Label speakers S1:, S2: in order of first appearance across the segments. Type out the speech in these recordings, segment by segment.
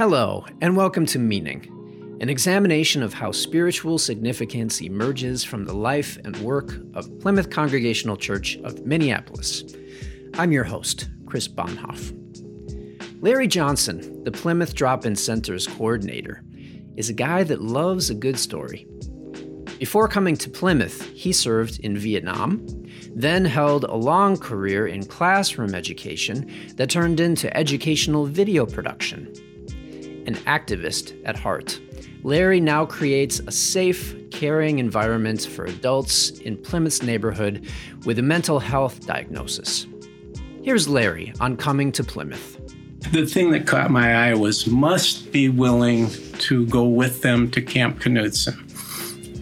S1: Hello, and welcome to Meaning, an examination of how spiritual significance emerges from the life and work of Plymouth Congregational Church of Minneapolis. I'm your host, Chris Bonhoff. Larry Johnson, the Plymouth Drop In Center's coordinator, is a guy that loves a good story. Before coming to Plymouth, he served in Vietnam, then held a long career in classroom education that turned into educational video production an activist at heart. Larry now creates a safe, caring environment for adults in Plymouth's neighborhood with a mental health diagnosis. Here's Larry on coming to Plymouth.
S2: The thing that caught my eye was must be willing to go with them to Camp Knutson.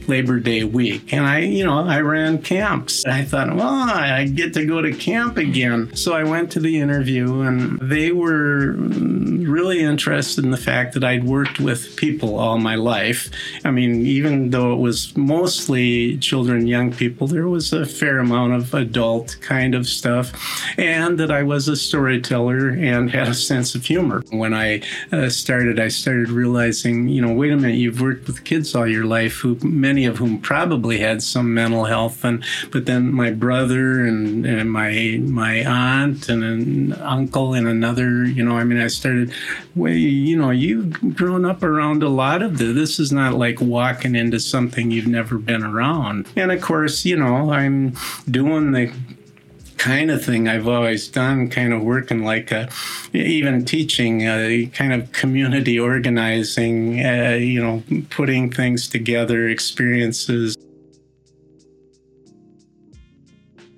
S2: Labor Day week. And I, you know, I ran camps. I thought, well, I get to go to camp again. So I went to the interview and they were really interested in the fact that I'd worked with people all my life. I mean, even though it was mostly children, young people, there was a fair amount of adult kind of stuff. And that I was a storyteller and had a sense of humor. When I uh, started, I started realizing, you know, wait a minute, you've worked with kids all your life who many many of whom probably had some mental health. And but then my brother and, and my my aunt and an uncle and another, you know, I mean, I started, well, you know, you've grown up around a lot of this. This is not like walking into something you've never been around. And of course, you know, I'm doing the kind of thing I've always done, kind of working like a, even teaching, a kind of community organizing, uh, you know, putting things together, experiences.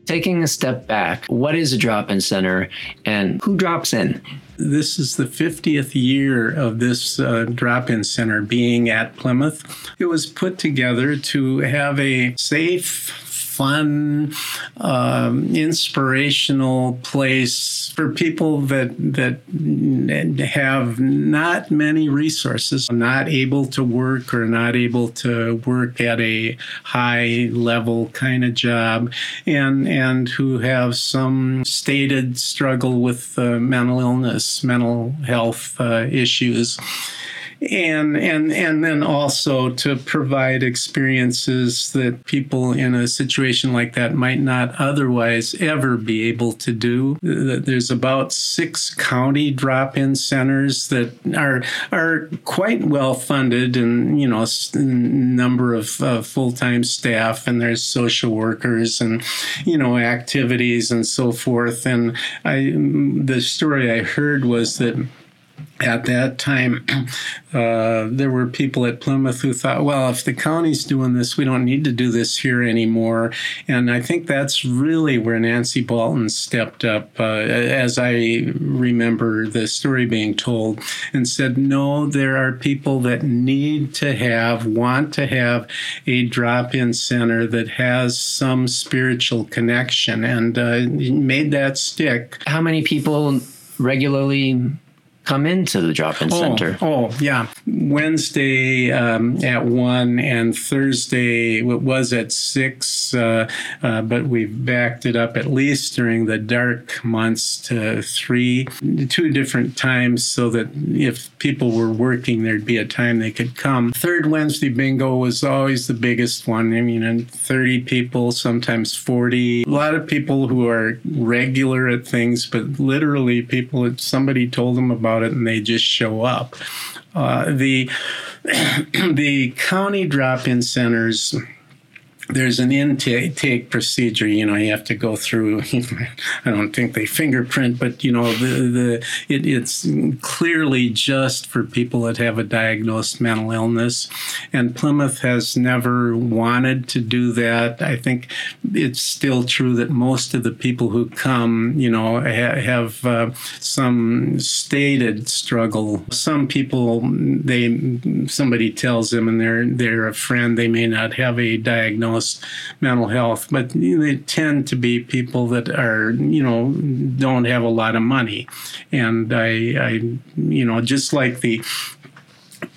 S1: Taking a step back, what is a drop in center and who drops in?
S2: This is the 50th year of this uh, drop in center being at Plymouth. It was put together to have a safe, fun, um, inspirational place for people that that have not many resources, not able to work or not able to work at a high level kind of job, and and who have some stated struggle with uh, mental illness, mental health uh, issues and and and then also to provide experiences that people in a situation like that might not otherwise ever be able to do. There's about six county drop-in centers that are are quite well funded, and you know, a number of uh, full-time staff, and there's social workers, and you know, activities and so forth. And I, the story I heard was that at that time, uh, there were people at Plymouth who thought, well, if the county's doing this, we don't need to do this here anymore. And I think that's really where Nancy Bolton stepped up, uh, as I remember the story being told, and said, no, there are people that need to have, want to have a drop in center that has some spiritual connection, and uh, made that stick.
S1: How many people regularly come into the drop-in
S2: oh,
S1: center?
S2: Oh, yeah. Wednesday um, at one and Thursday it was at six, uh, uh, but we've backed it up at least during the dark months to three, two different times, so that if people were working, there'd be a time they could come. Third Wednesday bingo was always the biggest one. I mean, 30 people, sometimes 40. A lot of people who are regular at things, but literally people, that somebody told them about about it and they just show up. Uh, the the county drop-in centers there's an intake procedure. You know, you have to go through. I don't think they fingerprint, but you know, the the it, it's clearly just for people that have a diagnosed mental illness. And Plymouth has never wanted to do that. I think it's still true that most of the people who come, you know, ha- have uh, some stated struggle. Some people, they somebody tells them, and they're they're a friend. They may not have a diagnosis mental health, but they tend to be people that are, you know, don't have a lot of money. And I, I you know, just like the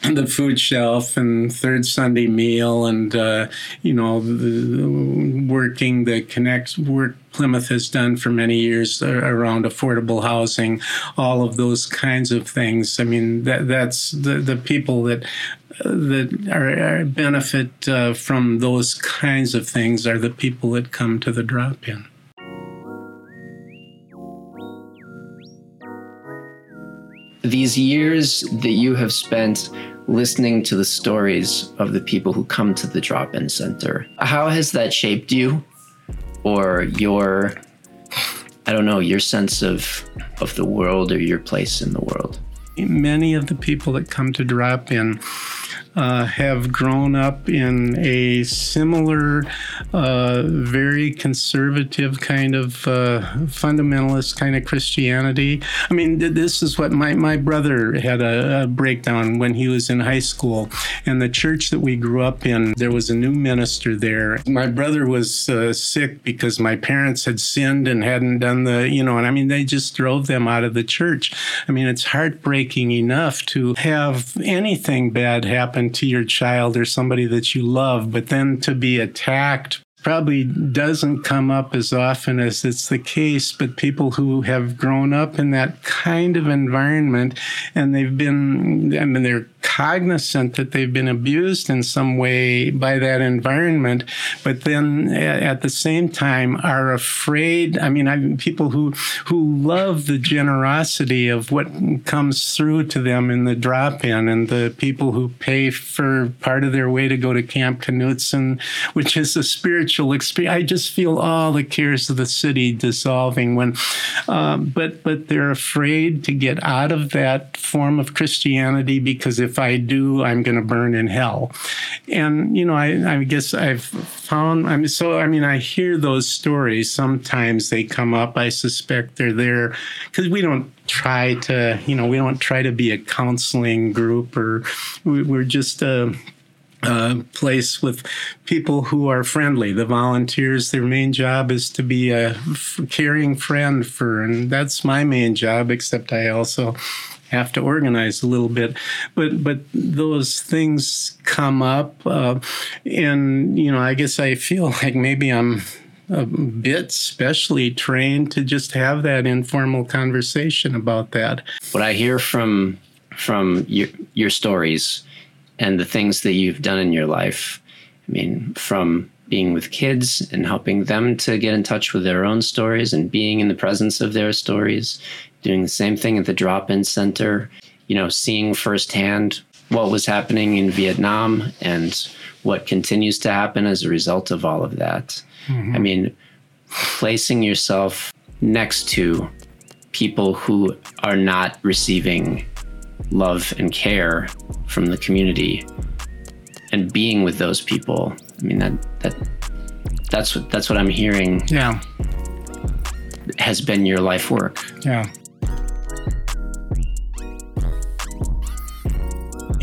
S2: the food shelf and third Sunday meal and uh, you know the, working the connects work Plymouth has done for many years around affordable housing, all of those kinds of things. I mean that that's the the people that that are, are benefit uh, from those kinds of things are the people that come to the drop in.
S1: These years that you have spent listening to the stories of the people who come to the drop in center. How has that shaped you or your, I don't know, your sense of, of the world or your place in the world?
S2: Many of the people that come to drop in uh, have grown up in a similar, uh, very conservative kind of uh, fundamentalist kind of Christianity. I mean, this is what my, my brother had a, a, breakdown when he was in high school. And the church that we grew up in, there was a new minister there. My brother was uh, sick because my parents had sinned and hadn't done the, you know, and I mean, they just drove them out of the church. I mean, it's heartbreaking enough to have anything bad happen to your child or somebody that you love, but then to be attacked probably doesn't come up as often as it's the case, but people who have grown up in that kind of environment and they've been, I mean, they're cognizant that they've been abused in some way by that environment, but then at the same time are afraid. I mean, I, people who who love the generosity of what comes through to them in the drop-in, and the people who pay for part of their way to go to Camp Knutson, which is a spiritual experience. I just feel all the cares of the city dissolving when, um, but but they're afraid to get out of that form of Christianity because if I do, I'm going to burn in hell. And, you know, I, I guess I've found, I mean, so, I mean, I hear those stories. Sometimes they come up. I suspect they're there because we don't try to, you know, we don't try to be a counseling group or we're just a, a place with people who are friendly. The volunteers, their main job is to be a caring friend for, and that's my main job, except I also have to organize a little bit. But but those things come up, uh, and you know, I guess I feel like maybe I'm a bit specially trained to just have that informal conversation about that.
S1: What I hear from from your your stories and the things that you've done in your life, I mean, from being with kids and helping them to get in touch with their own stories and being in the presence of their stories doing the same thing at the drop in center, you know, seeing firsthand what was happening in Vietnam and what continues to happen as a result of all of that. Mm-hmm. I mean, placing yourself next to people who are not receiving love and care from the community and being with those people. I mean that that that's what that's what I'm hearing.
S2: Yeah.
S1: Has been your life work.
S2: Yeah.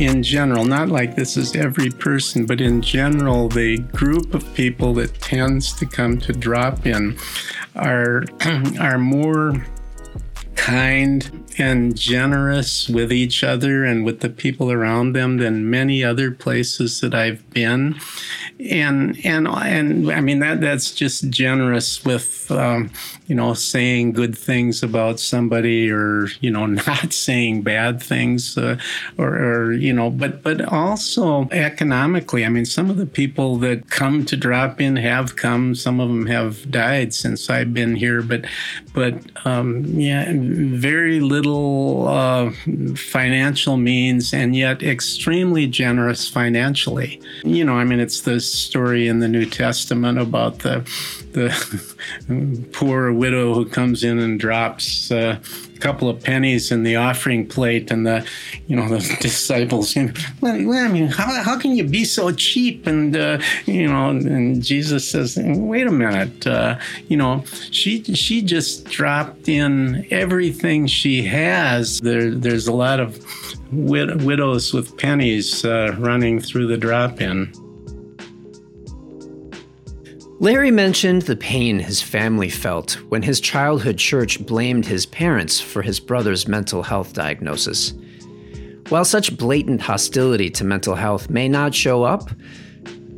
S2: In general, not like this is every person, but in general, the group of people that tends to come to drop in are are more kind and generous with each other and with the people around them than many other places that I've been and and and I mean that that's just generous with um, you know saying good things about somebody or you know not saying bad things uh, or, or you know but but also economically I mean some of the people that come to drop in have come. Some of them have died since I've been here but but um, yeah very little uh, financial means and yet extremely generous financially. You know I mean it's the story in the New Testament about the the poor widow who comes in and drops uh, couple of pennies in the offering plate, and the you know the disciples, you know, well, I mean, how, how can you be so cheap? And uh, you know, and Jesus says, wait a minute, uh, you know, she she just dropped in everything she has. There there's a lot of wid- widows with pennies uh, running through the drop in.
S1: Larry mentioned the pain his family felt when his childhood church blamed his parents for his brother's mental health diagnosis. While such blatant hostility to mental health may not show up,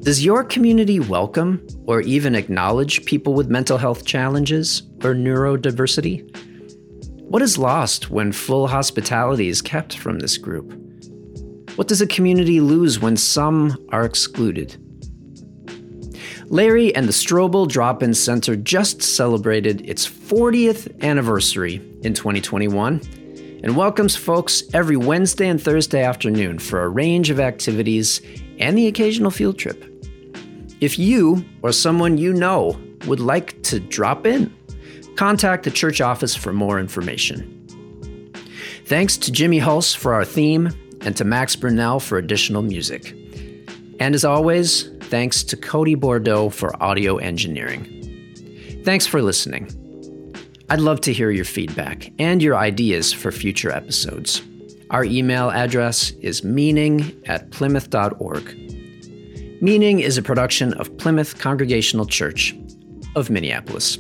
S1: does your community welcome or even acknowledge people with mental health challenges or neurodiversity? What is lost when full hospitality is kept from this group? What does a community lose when some are excluded? Larry and the Strobel Drop In Center just celebrated its 40th anniversary in 2021 and welcomes folks every Wednesday and Thursday afternoon for a range of activities and the occasional field trip. If you or someone you know would like to drop in, contact the church office for more information. Thanks to Jimmy Hulse for our theme and to Max Brunell for additional music. And as always, thanks to Cody Bordeaux for audio engineering. Thanks for listening. I'd love to hear your feedback and your ideas for future episodes. Our email address is meaning at plymouth.org. Meaning is a production of Plymouth Congregational Church of Minneapolis.